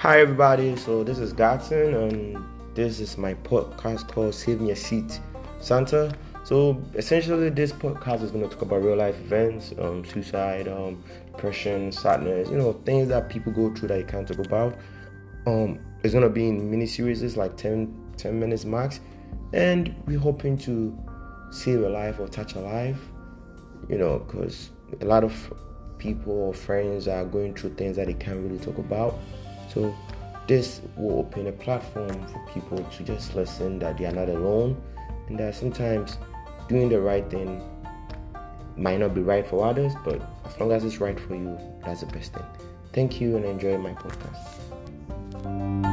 Hi, everybody. So, this is Gatson, and this is my podcast called Save Me a Seat Santa. So, essentially, this podcast is going to talk about real life events, um, suicide, um, depression, sadness, you know, things that people go through that you can't talk about. Um, it's going to be in mini series, like 10, 10 minutes max, and we're hoping to save a life or touch a life, you know, because a lot of people or friends are going through things that they can't really talk about. So this will open a platform for people to just listen that they are not alone and that sometimes doing the right thing might not be right for others, but as long as it's right for you, that's the best thing. Thank you and enjoy my podcast.